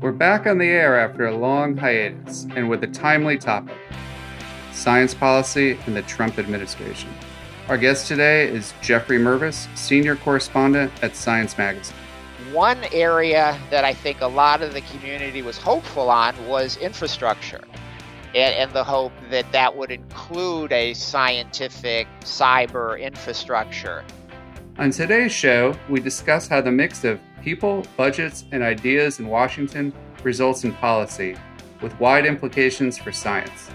We're back on the air after a long hiatus and with a timely topic science policy and the Trump administration. Our guest today is Jeffrey Mervis, senior correspondent at Science Magazine. One area that I think a lot of the community was hopeful on was infrastructure. And, and the hope that that would include a scientific cyber infrastructure. On today's show, we discuss how the mix of people, budgets, and ideas in Washington results in policy, with wide implications for science.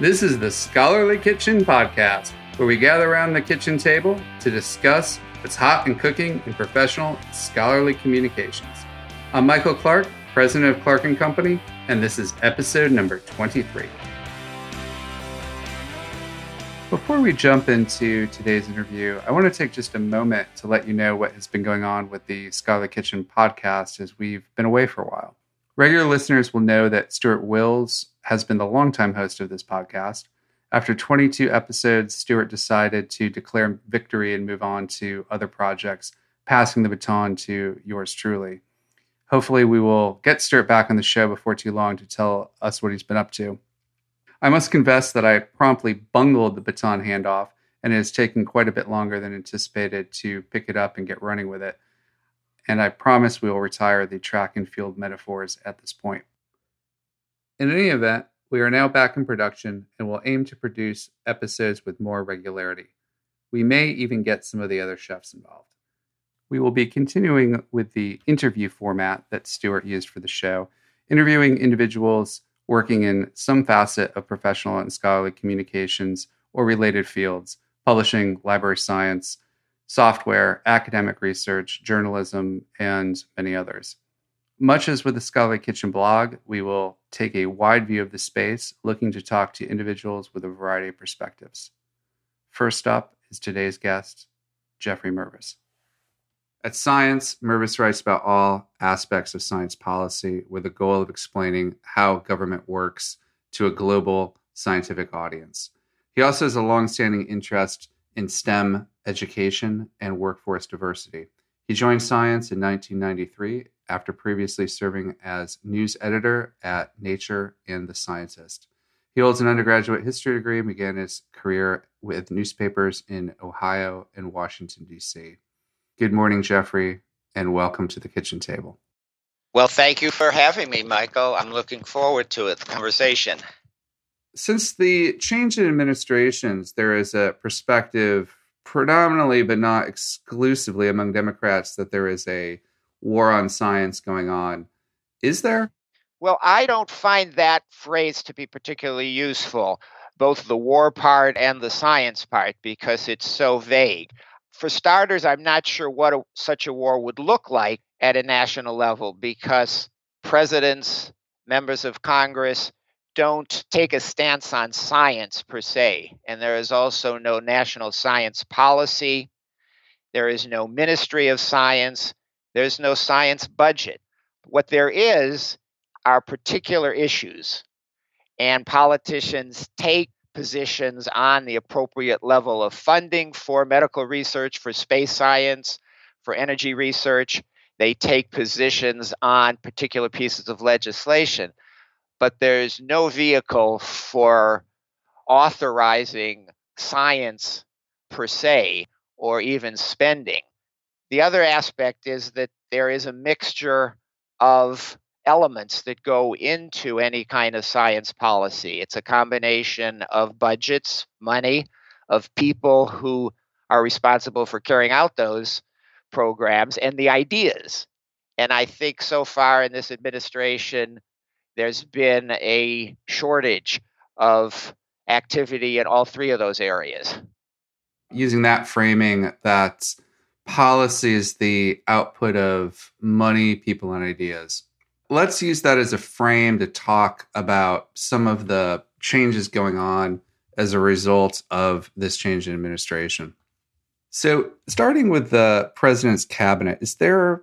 This is the Scholarly Kitchen Podcast, where we gather around the kitchen table to discuss what's hot in cooking and professional scholarly communications. I'm Michael Clarke, president of Clarke & Company, and this is episode number 23. Before we jump into today's interview, I want to take just a moment to let you know what has been going on with the Scholarly Kitchen podcast as we've been away for a while. Regular listeners will know that Stewart Wills has been the longtime host of this podcast. After 22 episodes, Stewart decided to declare victory and move on to other projects, passing the baton to yours truly. Hopefully, we will get Stuart back on the show before too long to tell us what he's been up to. I must confess that I promptly bungled the baton handoff, and it has taken quite a bit longer than anticipated to pick it up and get running with it. And I promise we will retire the track and field metaphors at this point. In any event, we are now back in production and will aim to produce episodes with more regularity. We may even get some of the other chefs involved. We will be continuing with the interview format that Stewart used for the show, interviewing individuals working in some facet of professional and scholarly communications or related fields, publishing, library science, software, academic research, journalism, and many others. Much as with the Scholarly Kitchen blog, we will take a wide view of the space, looking to talk to individuals with a variety of perspectives. First up is today's guest, Jeffrey Mervis. At Science, Mervis writes about all aspects of science policy with the goal of explaining how government works to a global scientific audience. He also has a longstanding interest in STEM education and workforce diversity. He joined Science in 1993 after previously serving as news editor at Nature and The Scientist. He holds an undergraduate history degree and began his career with newspapers in Ohio and Washington, D.C. Good morning, Jeffrey, and welcome to the kitchen table. Well, thank you for having me, Michael. I'm looking forward to it, the conversation. Since the change in administrations, there is a perspective, predominantly but not exclusively among Democrats, that there is a war on science going on. Is there? Well, I don't find that phrase to be particularly useful, both the war part and the science part, because it's so vague. For starters, I'm not sure what a, such a war would look like at a national level because presidents, members of Congress don't take a stance on science per se. And there is also no national science policy. There is no Ministry of Science. There's no science budget. What there is are particular issues, and politicians take positions on the appropriate level of funding for medical research, for space science, for energy research. They take positions on particular pieces of legislation, but there's no vehicle for authorizing science per se or even spending. The other aspect is that there is a mixture of elements that go into any kind of science policy. It's a combination of budgets, money, of people who are responsible for carrying out those programs, and the ideas. And I think so far in this administration, there's been a shortage of activity in all three of those areas. Using that framing, that policy is the output of money, people, and ideas. Let's use that as a frame to talk about some of the changes going on as a result of this change in administration. So, starting with the president's cabinet, is there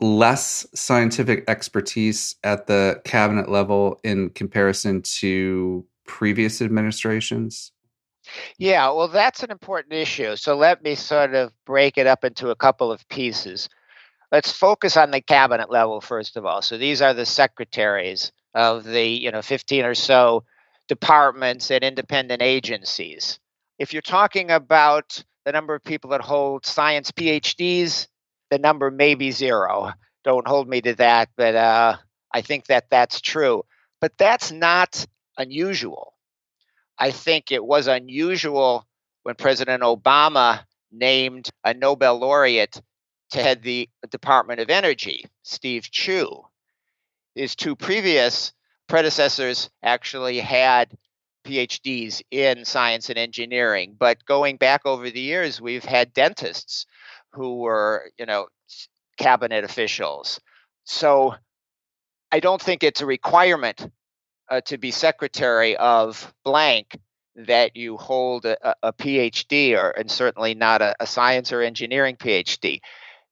less scientific expertise at the cabinet level in comparison to previous administrations? Yeah, well, that's an important issue. So let me sort of break it up into a couple of pieces. Let's focus on the cabinet level first of all. So these are the secretaries of the you know 15 or so departments and independent agencies. If you're talking about the number of people that hold science PhDs, the number may be zero. Don't hold me to that, but uh, I think that that's true. But that's not unusual. I think it was unusual when President Obama named a Nobel laureate to head the Department of Energy, Steve Chu. His two previous predecessors actually had PhDs in science and engineering, but going back over the years, we've had dentists who were, you know, cabinet officials. So I don't think it's a requirement uh, to be secretary of blank that you hold a, a PhD or and certainly not a, a science or engineering PhD.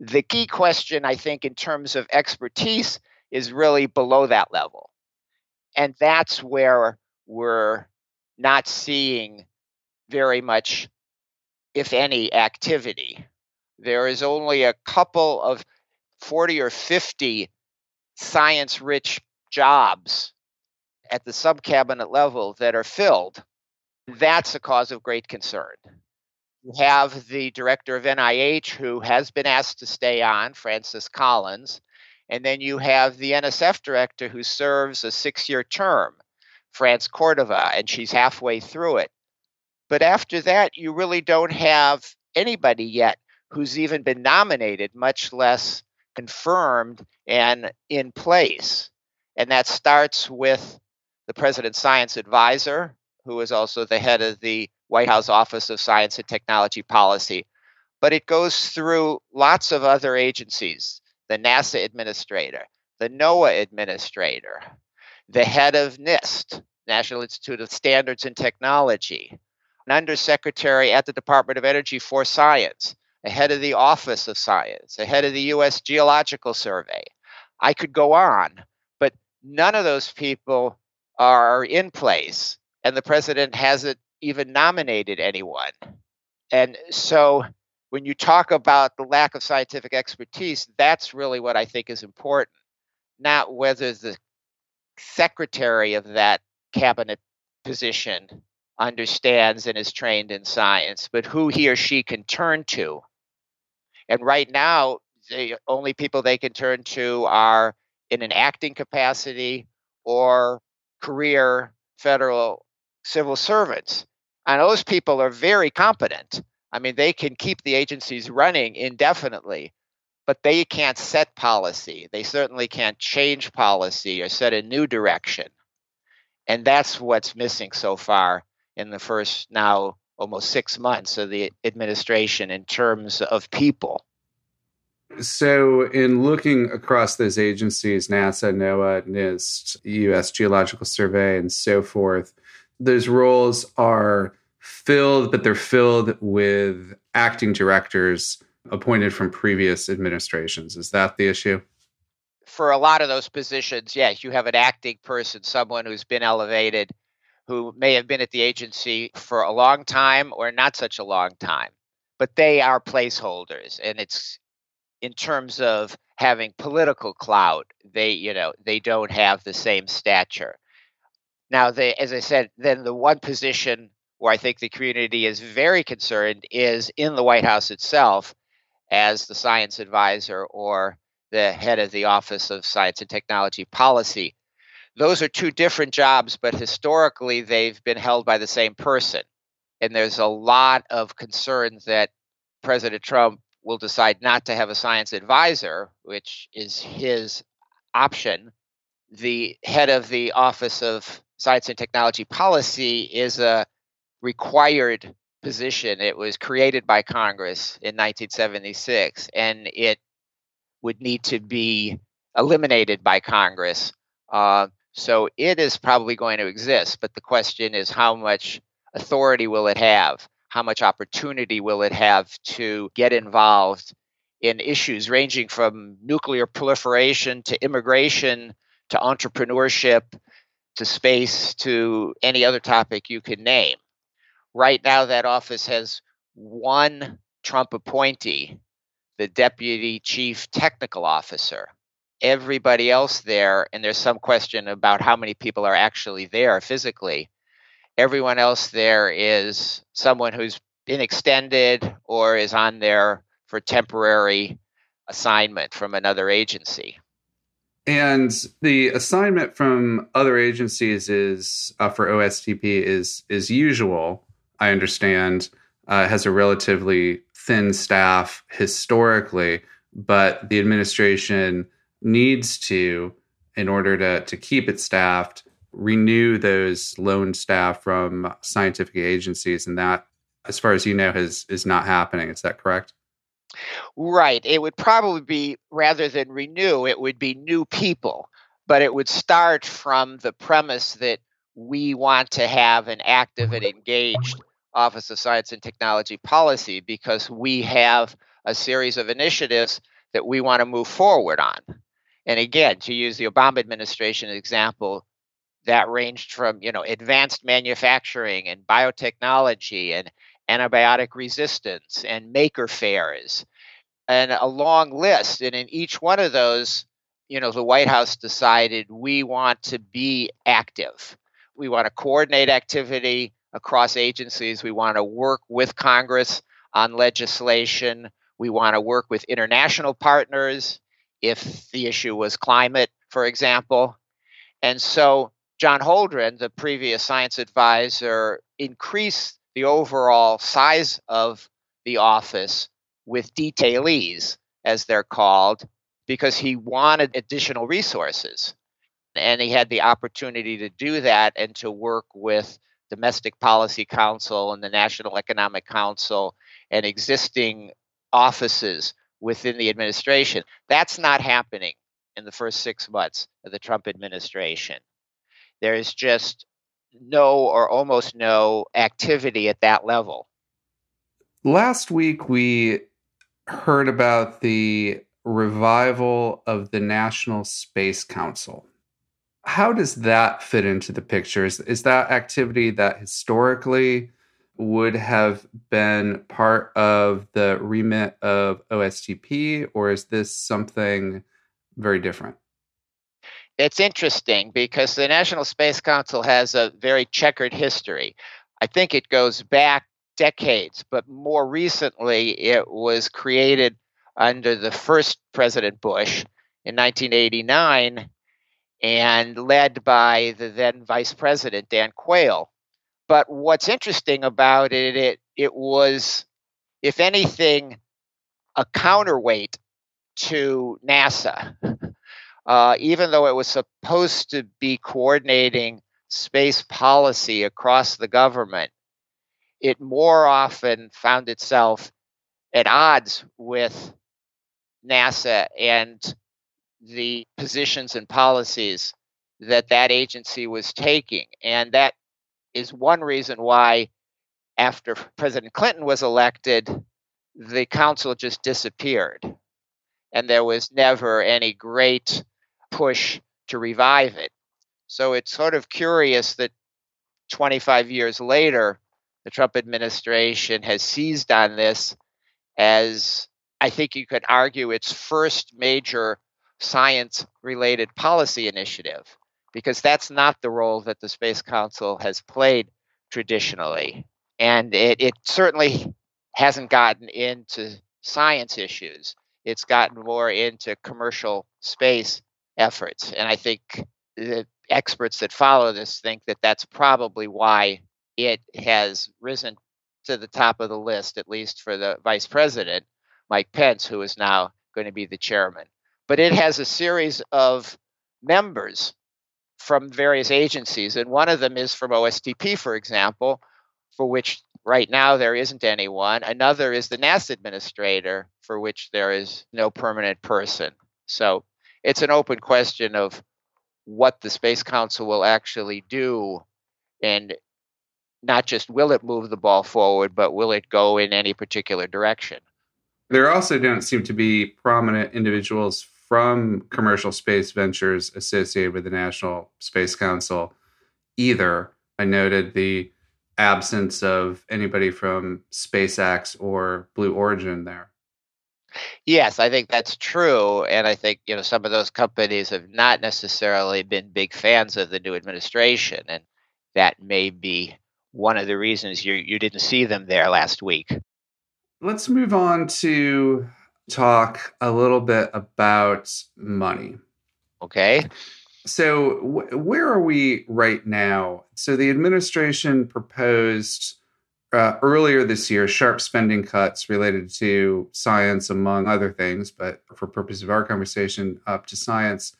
The key question, I think, in terms of expertise is really below that level. And that's where we're not seeing very much, if any, activity. There is only a couple of 40 or 50 science rich jobs at the sub cabinet level that are filled. That's a cause of great concern. Have the director of NIH who has been asked to stay on, Francis Collins. And then you have the NSF director who serves a six year term, France Cordova, and she's halfway through it. But after that, you really don't have anybody yet who's even been nominated, much less confirmed and in place. And that starts with the president's science advisor, who is also the head of the White House Office of Science and Technology Policy. But it goes through lots of other agencies the NASA administrator, the NOAA administrator, the head of NIST, National Institute of Standards and Technology, an undersecretary at the Department of Energy for Science, a head of the Office of Science, a head of the U.S. Geological Survey. I could go on, but none of those people are in place, and the president hasn't even nominated anyone. And so when you talk about the lack of scientific expertise, that's really what I think is important, not whether the secretary of that cabinet position understands and is trained in science, but who he or she can turn to. And right now, the only people they can turn to are in an acting capacity or career federal civil servants. And those people are very competent. I mean, they can keep the agencies running indefinitely, but they can't set policy. They certainly can't change policy or set a new direction. And that's what's missing so far in the first now almost six months of the administration in terms of people. So, in looking across those agencies, NASA, NOAA, NIST, US Geological Survey, and so forth, those roles are filled, but they're filled with acting directors appointed from previous administrations. Is that the issue? For a lot of those positions, yes, you have an acting person, someone who's been elevated, who may have been at the agency for a long time or not such a long time, but they are placeholders. And it's in terms of having political clout, they, you know, they don't have the same stature. Now, they, as I said, then the one position where I think the community is very concerned is in the White House itself as the science advisor or the head of the Office of Science and Technology Policy. Those are two different jobs, but historically they've been held by the same person. And there's a lot of concern that President Trump will decide not to have a science advisor, which is his option. The head of the Office of Science and Technology Policy is a required position. It was created by Congress in 1976, and it would need to be eliminated by Congress. Uh, so it is probably going to exist, but the question is how much authority will it have? How much opportunity will it have to get involved in issues ranging from nuclear proliferation to immigration to entrepreneurship to space to any other topic you could name? Right now, that office has one Trump appointee, the deputy chief technical officer. Everybody else there, and there's some question about how many people are actually there physically. Everyone else there is someone who's been extended or is on there for temporary assignment from another agency. And the assignment from other agencies is uh, for OSTP is is usual. I understand uh, has a relatively thin staff historically, but the administration needs to, in order to to keep it staffed, renew those loan staff from scientific agencies, and that, as far as you know, has is not happening. Is that correct? Right. It would probably be rather than renew, it would be new people, but it would start from the premise that we want to have an active and engaged Office of Science and Technology policy because we have a series of initiatives that we want to move forward on. And again, to use the Obama administration example, that ranged from you know advanced manufacturing and biotechnology and antibiotic resistance and maker fairs and a long list. And in each one of those you know the white house decided we want to be active. We want to coordinate activity across agencies. We want to work with congress on legislation. We want to work with international partners if the issue was climate for example. And so john holdren the previous science advisor increased the overall size of the office with detailees, as they're called, because he wanted additional resources. And he had the opportunity to do that and to work with Domestic Policy Council and the National Economic Council and existing offices within the administration. That's not happening in the first six months of the Trump administration. There is just no or almost no activity at that level. Last week, we heard about the revival of the National Space Council. How does that fit into the picture? Is, is that activity that historically would have been part of the remit of OSTP, or is this something very different? It's interesting because the National Space Council has a very checkered history. I think it goes back decades, but more recently it was created under the first President Bush in 1989 and led by the then Vice President Dan Quayle. But what's interesting about it, it, it was, if anything, a counterweight to NASA. uh, even though it was supposed to be coordinating space policy across the government, it more often found itself at odds with NASA and the positions and policies that that agency was taking. And that is one reason why, after President Clinton was elected, the council just disappeared. And there was never any great push to revive it. So it's sort of curious that 25 years later, the Trump administration has seized on this as I think you could argue its first major science related policy initiative, because that's not the role that the Space Council has played traditionally. And it, it certainly hasn't gotten into science issues, it's gotten more into commercial space efforts. And I think the experts that follow this think that that's probably why it has risen to the top of the list, at least for the vice president, Mike Pence, who is now going to be the chairman. But it has a series of members from various agencies, and one of them is from OSTP, for example, for which right now there isn't anyone. Another is the NASA administrator, for which there is no permanent person. So it's an open question of what the Space Council will actually do and not just will it move the ball forward, but will it go in any particular direction? There also don't seem to be prominent individuals from commercial space ventures associated with the National Space Council either. I noted the absence of anybody from SpaceX or Blue Origin there. Yes, I think that's true. And I think, you know, some of those companies have not necessarily been big fans of the new administration. And that may be one of the reasons you, you didn't see them there last week. Let's move on to talk a little bit about money. Okay. So, wh- where are we right now? So, the administration proposed uh, earlier this year sharp spending cuts related to science, among other things, but for purpose of our conversation, up to science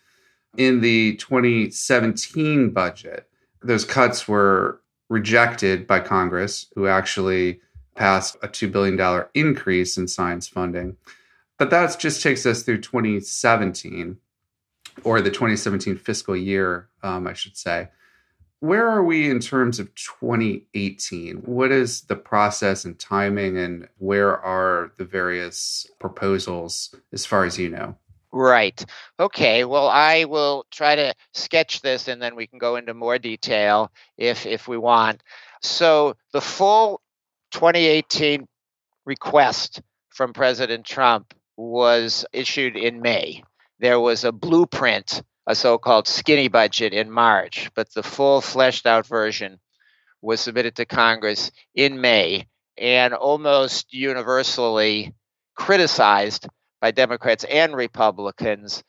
in the 2017 budget. Those cuts were rejected by Congress, who actually passed a $2 billion increase in science funding. But that just takes us through 2017, or the 2017 fiscal year, um, I should say. Where are we in terms of 2018? What is the process and timing, and where are the various proposals as far as you know? Right. Okay. Well, I will try to sketch this and then we can go into more detail if if we want. So, the full 2018 request from President Trump was issued in May. There was a blueprint, a so called skinny budget in March, but the full fleshed out version was submitted to Congress in May and almost universally criticized by Democrats and Republicans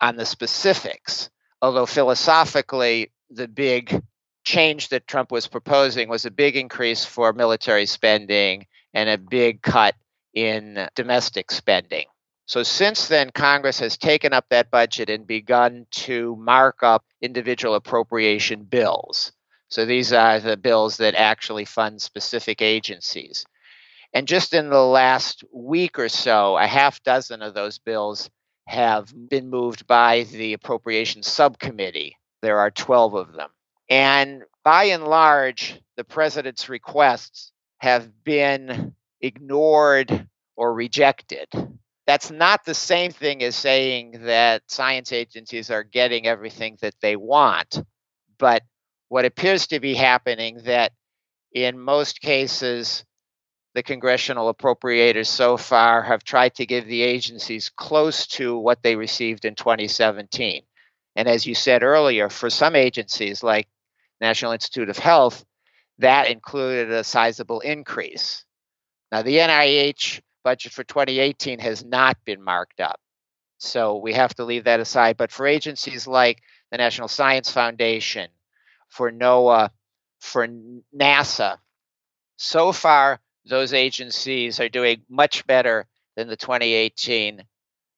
on the specifics. Although philosophically, the big change that Trump was proposing was a big increase for military spending and a big cut in domestic spending. So, since then, Congress has taken up that budget and begun to mark up individual appropriation bills. So, these are the bills that actually fund specific agencies. And just in the last week or so, a half dozen of those bills have been moved by the Appropriations Subcommittee. There are 12 of them. And by and large, the president's requests have been ignored or rejected. That's not the same thing as saying that science agencies are getting everything that they want. But what appears to be happening that in most cases the congressional appropriators so far have tried to give the agencies close to what they received in 2017. And as you said earlier, for some agencies like National Institute of Health, that included a sizable increase. Now, the NIH budget for 2018 has not been marked up. So we have to leave that aside. But for agencies like the National Science Foundation, for NOAA, for NASA, so far those agencies are doing much better than the 2018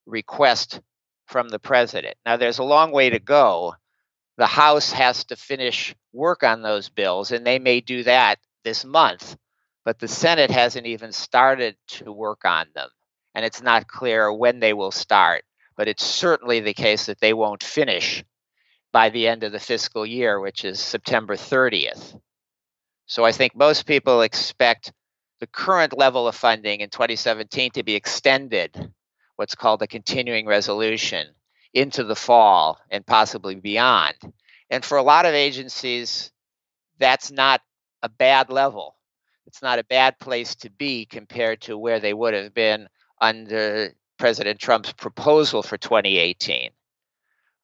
request from the president. Now, there's a long way to go. The House has to finish work on those bills, and they may do that this month, but the Senate hasn't even started to work on them. And it's not clear when they will start, but it's certainly the case that they won't finish by the end of the fiscal year, which is September 30th. So I think most people expect the current level of funding in 2017 to be extended, what's called a continuing resolution, into the fall and possibly beyond. And for a lot of agencies, that's not a bad level. It's not a bad place to be compared to where they would have been under President Trump's proposal for 2018.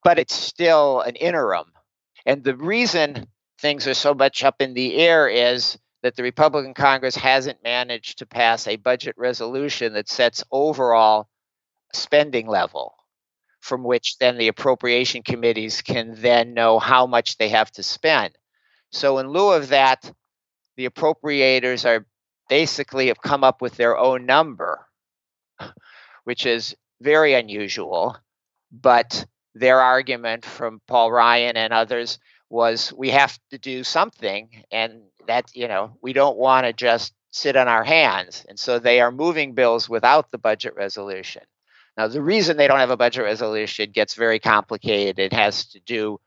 But it's still an interim. And the reason things are so much up in the air is that the Republican Congress hasn't managed to pass a budget resolution that sets overall spending level from which then the appropriation committees can then know how much they have to spend. So in lieu of that, the appropriators are basically have come up with their own number, which is very unusual. But their argument from Paul Ryan and others was we have to do something and that you know we don't want to just sit on our hands and so they are moving bills without the budget resolution now the reason they don't have a budget resolution gets very complicated it has to do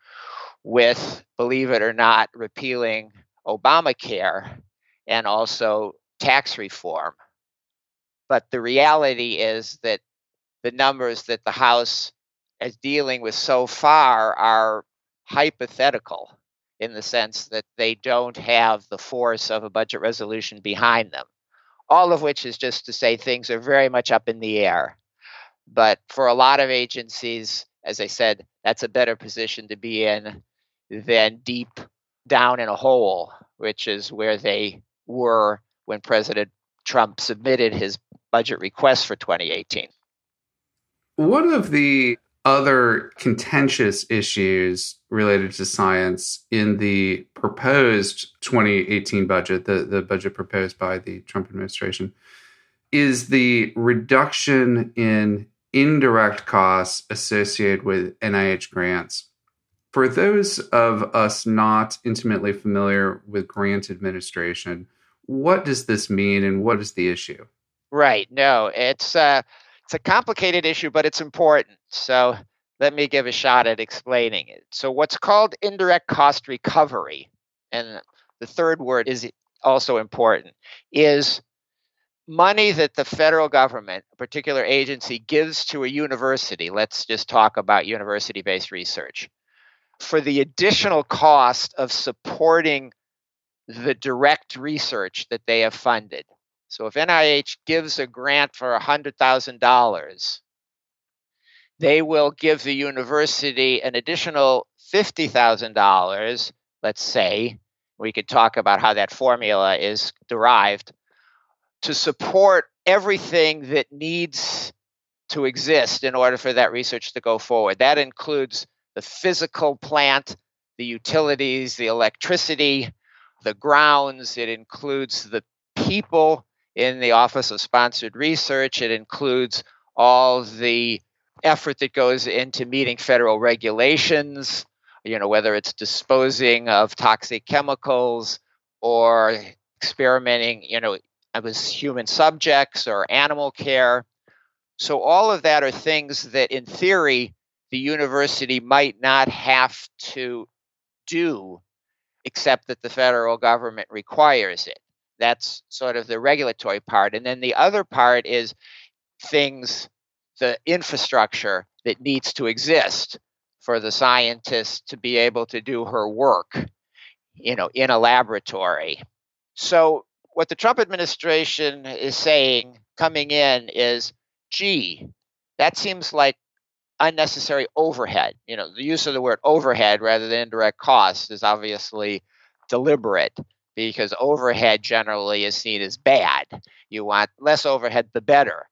with believe it or not repealing obamacare and also tax reform but the reality is that the numbers that the house is dealing with so far are hypothetical in the sense that they don't have the force of a budget resolution behind them. All of which is just to say things are very much up in the air. But for a lot of agencies, as I said, that's a better position to be in than deep down in a hole, which is where they were when President Trump submitted his budget request for 2018. One of the other contentious issues related to science in the proposed 2018 budget, the, the budget proposed by the Trump administration, is the reduction in indirect costs associated with NIH grants. For those of us not intimately familiar with grant administration, what does this mean and what is the issue? Right. No, it's uh, it's a complicated issue, but it's important. So let me give a shot at explaining it. So what's called indirect cost recovery, and the third word is also important, is money that the federal government, a particular agency, gives to a university. Let's just talk about university based research for the additional cost of supporting the direct research that they have funded. So if NIH gives a grant for $100,000, they will give the university an additional $50,000, let's say. We could talk about how that formula is derived to support everything that needs to exist in order for that research to go forward. That includes the physical plant, the utilities, the electricity, the grounds. It includes the people in the Office of Sponsored Research. It includes all the effort that goes into meeting federal regulations, you know, whether it's disposing of toxic chemicals or experimenting, you know, with human subjects or animal care. So all of that are things that in theory the university might not have to do except that the federal government requires it. That's sort of the regulatory part. And then the other part is things, the infrastructure that needs to exist for the scientist to be able to do her work, you know, in a laboratory. So what the Trump administration is saying coming in is, gee, that seems like unnecessary overhead. You know, the use of the word overhead rather than indirect cost is obviously deliberate because overhead generally is seen as bad. You want less overhead, the better.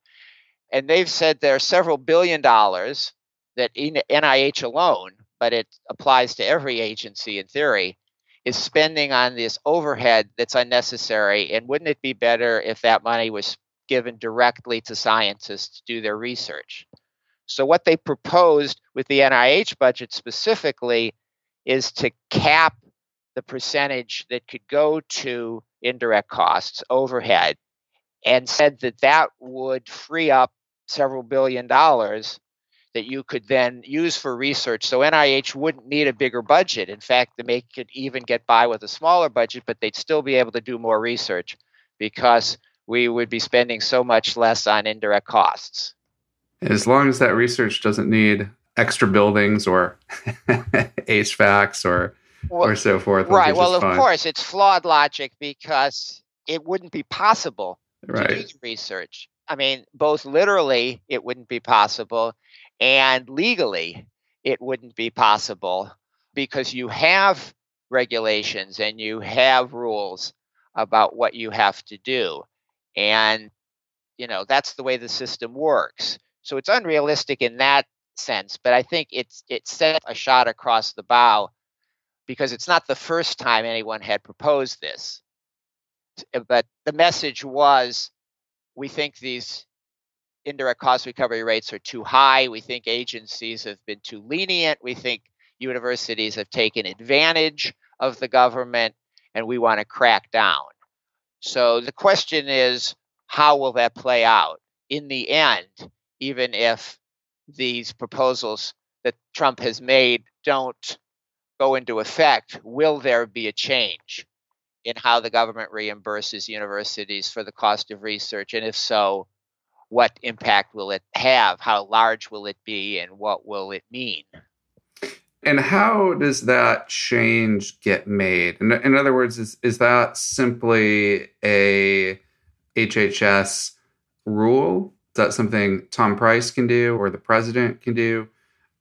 And they've said there are several billion dollars that NIH alone, but it applies to every agency in theory, is spending on this overhead that's unnecessary. And wouldn't it be better if that money was given directly to scientists to do their research? So, what they proposed with the NIH budget specifically is to cap the percentage that could go to indirect costs, overhead, and said that that would free up several billion dollars that you could then use for research. So NIH wouldn't need a bigger budget. In fact, they could even get by with a smaller budget, but they'd still be able to do more research because we would be spending so much less on indirect costs. As long as that research doesn't need extra buildings or HVACs or well, or so forth. Right. Well, of fine. course, it's flawed logic because it wouldn't be possible right. to do research. I mean, both literally, it wouldn't be possible, and legally, it wouldn't be possible because you have regulations and you have rules about what you have to do. And, you know, that's the way the system works. So it's unrealistic in that sense, but I think it's it set a shot across the bow because it's not the first time anyone had proposed this. Uh, but the message was we think these indirect cost recovery rates are too high. We think agencies have been too lenient. We think universities have taken advantage of the government, and we want to crack down. So the question is how will that play out? In the end, even if these proposals that Trump has made don't go into effect, will there be a change in how the government reimburses universities for the cost of research? And if so, what impact will it have? How large will it be? And what will it mean? And how does that change get made? In, in other words, is, is that simply a HHS rule that something Tom Price can do or the president can do?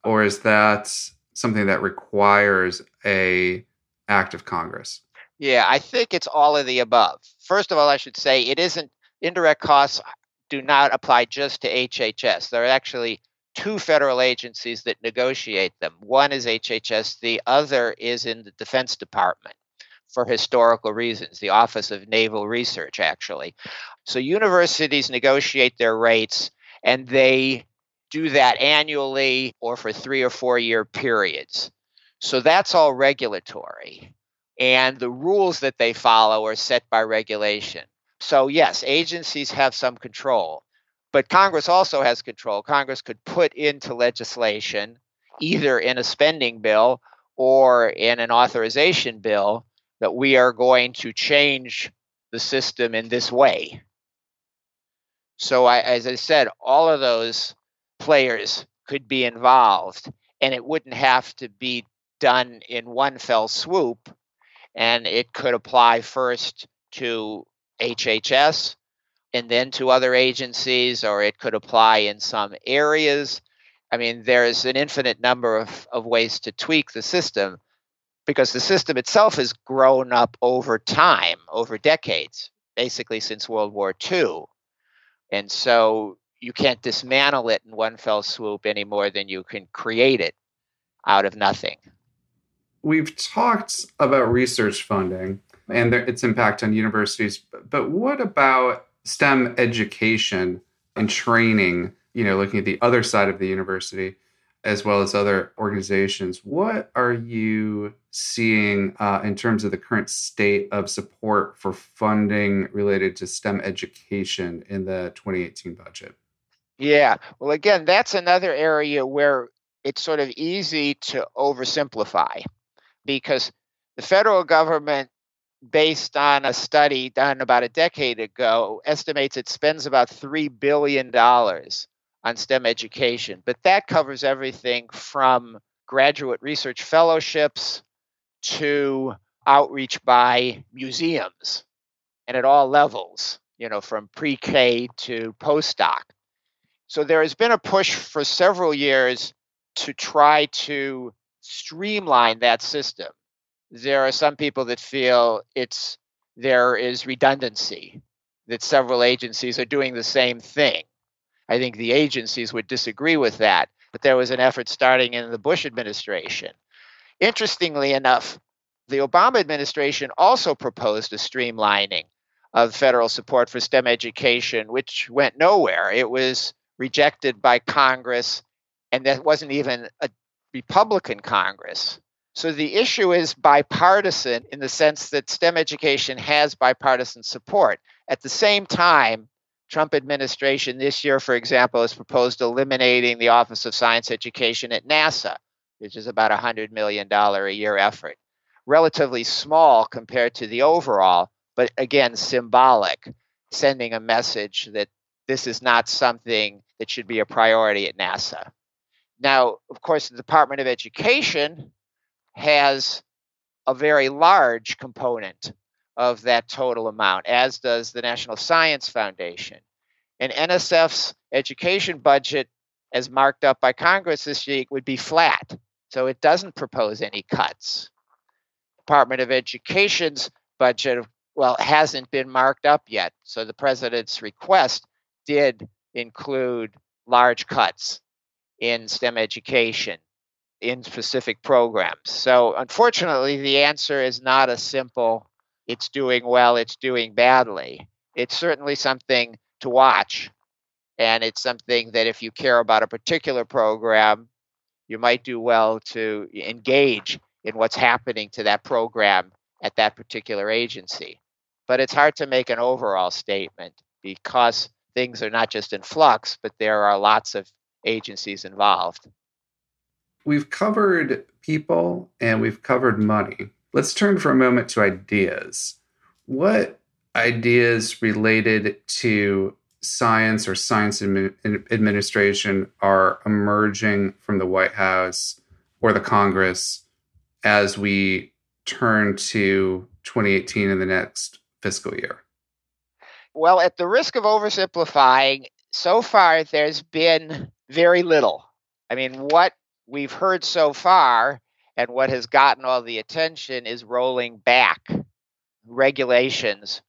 Or is that something that requires a act of Congress? Yeah, I think it's all of the above. First of all, I should say it isn't indirect costs do not apply just to HHS. There are actually two federal agencies that negotiate them. One is HHS, the other is in the Defense Department for historical reasons, the Office of Naval Research, actually. So universities negotiate their rates and they do that annually or for three or four year periods. So that's all regulatory. And the rules that they follow are set by regulation. So, yes, agencies have some control, but Congress also has control. Congress could put into legislation, either in a spending bill or in an authorization bill, that we are going to change the system in this way. So, I, as I said, all of those players could be involved, and it wouldn't have to be done in one fell swoop. And it could apply first to HHS and then to other agencies, or it could apply in some areas. I mean, there's an infinite number of, of ways to tweak the system because the system itself has grown up over time, over decades, basically since World War II. And so you can't dismantle it in one fell swoop any more than you can create it out of nothing. We've talked about research funding and its impact on universities, but what about STEM education and training? You know, looking at the other side of the university as well as other organizations. What are you seeing uh, in terms of the current state of support for funding related to STEM education in the 2018 budget? Yeah. Well, again, that's another area where it's sort of easy to oversimplify because the federal government, based on a study done about a decade ago, estimates it spends about $3 billion on STEM education. But that covers everything from graduate research fellowships to outreach by museums and at all levels, you know, from pre K to postdoc. So there has been a push for several years to try to streamline that system. There are some people that feel it's there is redundancy, that several agencies are doing the same thing. I think the agencies would disagree with that, but there was an effort starting in the Bush administration. Interestingly enough, the Obama administration also proposed a streamlining of federal support for STEM education, which went nowhere. It was rejected by Congress, and that wasn't even a Republican Congress. So the issue is bipartisan in the sense that STEM education has bipartisan support. At the same time, Trump administration this year, for example, has proposed eliminating the Office of Science Education at NASA, which is about a $100 million a year effort. Relatively small compared to the overall, but again, symbolic, sending a message that this is not something that should be a priority at NASA. Now, of course, the Department of Education has a very large component of that total amount, as does the National Science Foundation. And NSF's education budget, as marked up by Congress this week, would be flat. So it doesn't propose any cuts. Department of Education's budget, well, hasn't been marked up yet. So the president's request did include large cuts in STEM education in specific programs. So, unfortunately, the answer is not a simple it's doing well, it's doing badly. It's certainly something to watch. And it's something that if you care about a particular program, you might do well to engage in what's happening to that program at that particular agency. But it's hard to make an overall statement because things are not just in flux, but there are lots of agencies involved. We've covered people and we've covered money. Let's turn for a moment to ideas. What ideas related to science or science administration are emerging from the White House or the Congress as we turn to 2018 in the next fiscal year? Well, at the risk of oversimplifying, so far there's been very little. I mean, what we've heard so far and what has gotten all the attention is rolling back regulations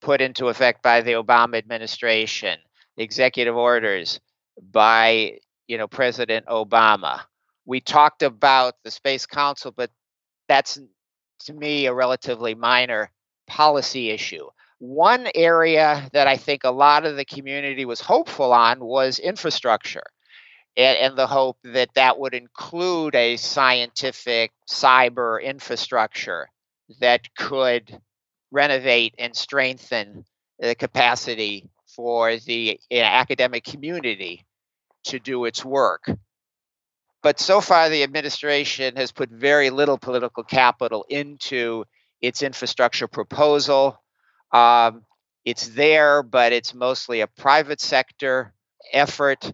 put into effect by the Obama administration, executive orders by, you know, President Obama. We talked about the Space Council, but that's to me a relatively minor policy issue. One area that I think a lot of the community was hopeful on was infrastructure. And, and, the hope that that would include a scientific cyber infrastructure that could renovate and strengthen the capacity for the academic community to do its work. But so far, the administration has put very little political capital into its infrastructure proposal. Um, it's there, but it's mostly a private sector effort.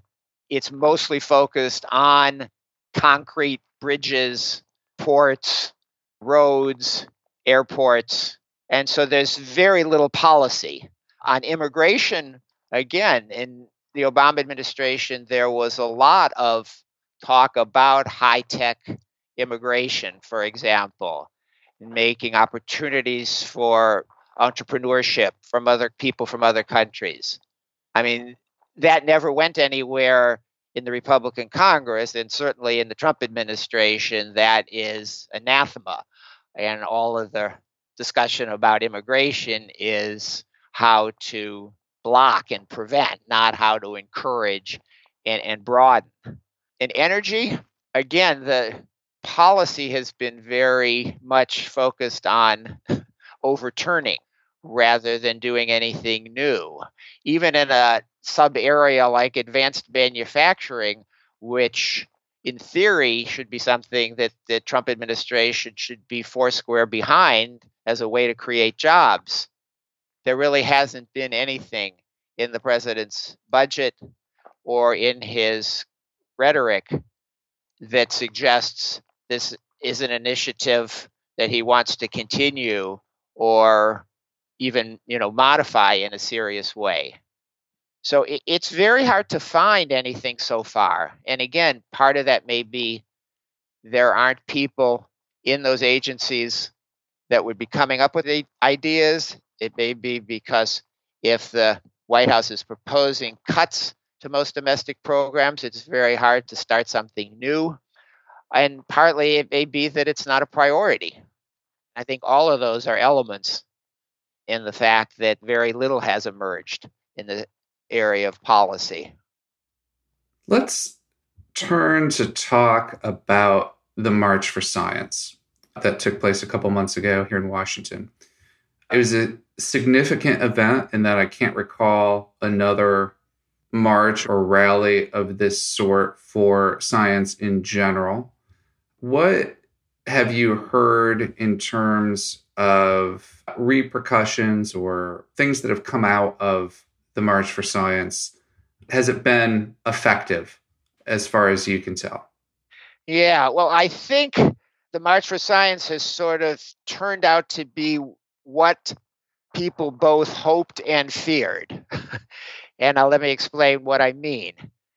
It's mostly focused on concrete bridges, ports, roads, airports. And so there's very little policy. On immigration, again, in the Obama administration, there was a lot of talk about high tech immigration, for example, making opportunities for entrepreneurship from other people from other countries. I mean, that never went anywhere in the Republican Congress, and certainly in the Trump administration, that is anathema. And all of the discussion about immigration is how to block and prevent, not how to encourage and, and broaden. In energy, again, the policy has been very much focused on overturning rather than doing anything new. Even in a sub area like advanced manufacturing, which in theory should be something that the Trump administration should be foursquare behind as a way to create jobs. There really hasn't been anything in the president's budget or in his rhetoric that suggests this is an initiative that he wants to continue or even you know modify in a serious way so it, it's very hard to find anything so far. And again part of that may be there aren't people in those agencies that would be coming up with ideas. It may be because if the white house is proposing cuts to most domestic programs it's very hard to start something new. And partly it may be that it's not a priority. I think all of those are elements in the fact that very little has emerged in the area of policy. Let's turn to talk about the March for Science that took place a couple months ago here in Washington. It was a significant event in that I can't recall another march or rally of this sort for science in general. What have you heard in terms of repercussions or things that have come out of the March for Science? Has it been effective as far as you can tell? Yeah, well, I think the March for Science has sort of turned out to be what people both hoped and feared. and now let me explain what I mean.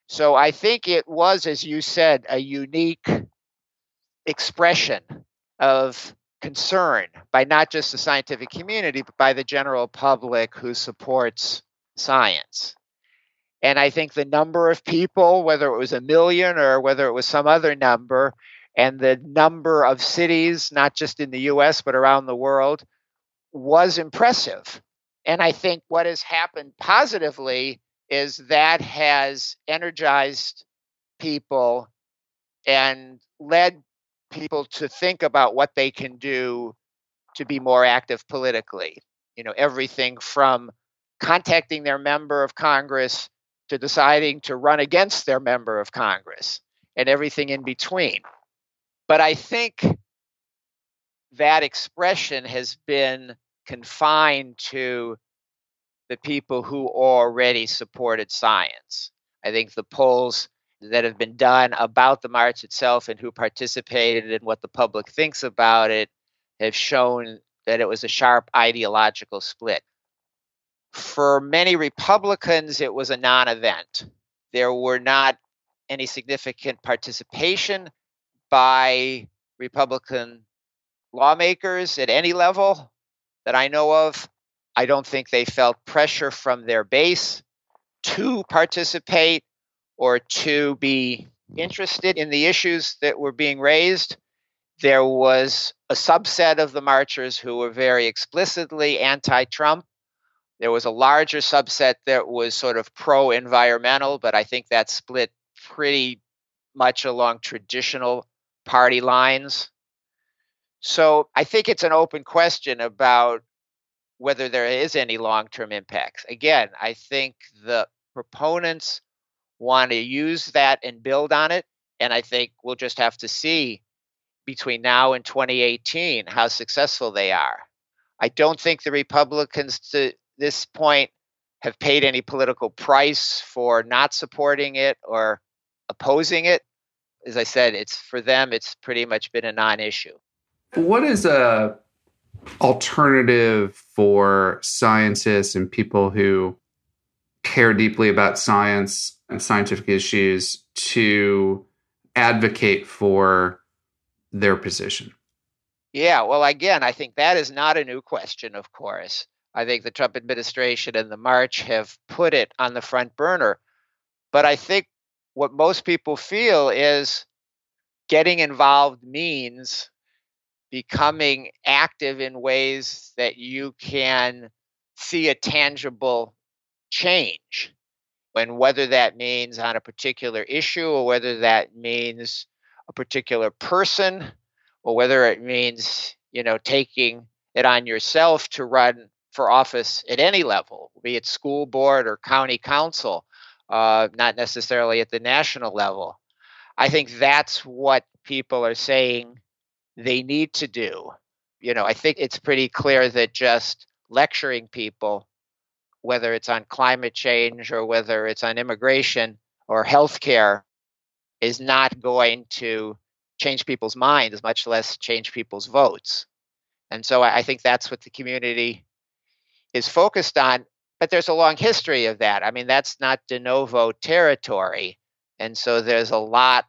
So I think it was, as you said, a unique expression of concern by not just the scientific community, but by the general public who supports science. And I think the number of people, whether it was a million or whether it was some other number, and the number of cities, not just in the US, but around the world, was impressive. And I think what has happened positively is that has energized people and led people to think about what they can do to be more active politically. You know, everything from contacting their member of Congress to deciding to run against their member of Congress and everything in between. But I think that expression has been confined to the people who already supported science. I think the polls that have been done about the march itself and who participated and what the public thinks about it have shown that it was a sharp ideological split. For many Republicans, it was a non event. There were not any significant participation by Republican lawmakers at any level that I know of. I don't think they felt pressure from their base to participate or to be interested in the issues that were being raised. There was a subset of the marchers who were very explicitly anti Trump. There was a larger subset that was sort of pro environmental, but I think that split pretty much along traditional party lines. So I think it's an open question about whether there is any long term impacts. Again, I think the proponents want to use that and build on it. And I think we'll just have to see between now and 2018 how successful they are. I don't think the Republicans to this point have paid any political price for not supporting it or opposing it. As I said, it's for them it's pretty much been a non-issue. What is a alternative for scientists and people who care deeply about science and scientific issues to advocate for their position? Yeah, well, again, I think that is not a new question, of course. I think the Trump administration and the march have put it on the front burner. But I think what most people feel is getting involved means becoming active in ways that you can see a tangible change. And whether that means on a particular issue or whether that means a particular person or whether it means, you know, taking it on yourself to run for office at any level, be it school board or county council, uh, not necessarily at the national level. I think that's what people are saying they need to do. You know, I think it's pretty clear that just lecturing people whether it's on climate change or whether it's on immigration or healthcare, is not going to change people's minds, much less change people's votes. And so I think that's what the community is focused on. But there's a long history of that. I mean, that's not de novo territory. And so there's a lot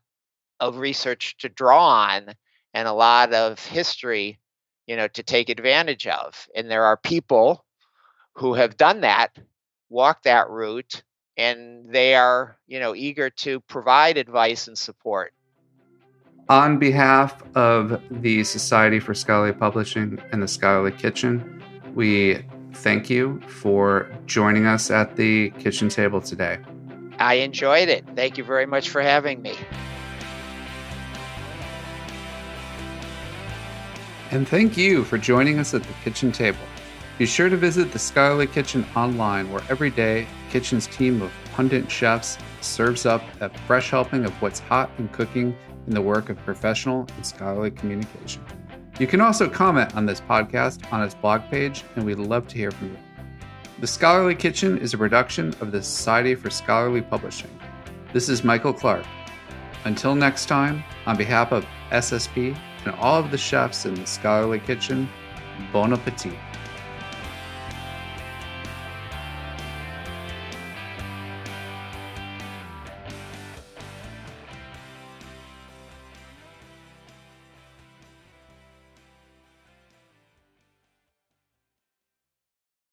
of research to draw on and a lot of history, you know, to take advantage of. And there are people who have done that, walked that route, and they are, you know, eager to provide advice and support. On behalf of the Society for Scholarly Publishing and the Scholarly Kitchen, we thank you for joining us at the kitchen table today. I enjoyed it. Thank you very much for having me. And thank you for joining us at the kitchen table. Be sure to visit the Scholarly Kitchen online, where every day the kitchen's team of pundit chefs serves up a fresh helping of what's hot in cooking in the work of professional and scholarly communication. You can also comment on this podcast on its blog page, and we'd love to hear from you. The Scholarly Kitchen is a production of the Society for Scholarly Publishing. This is Michael Clarke. Until next time, on behalf of SSP and all of the chefs in the Scholarly Kitchen, bon appetit.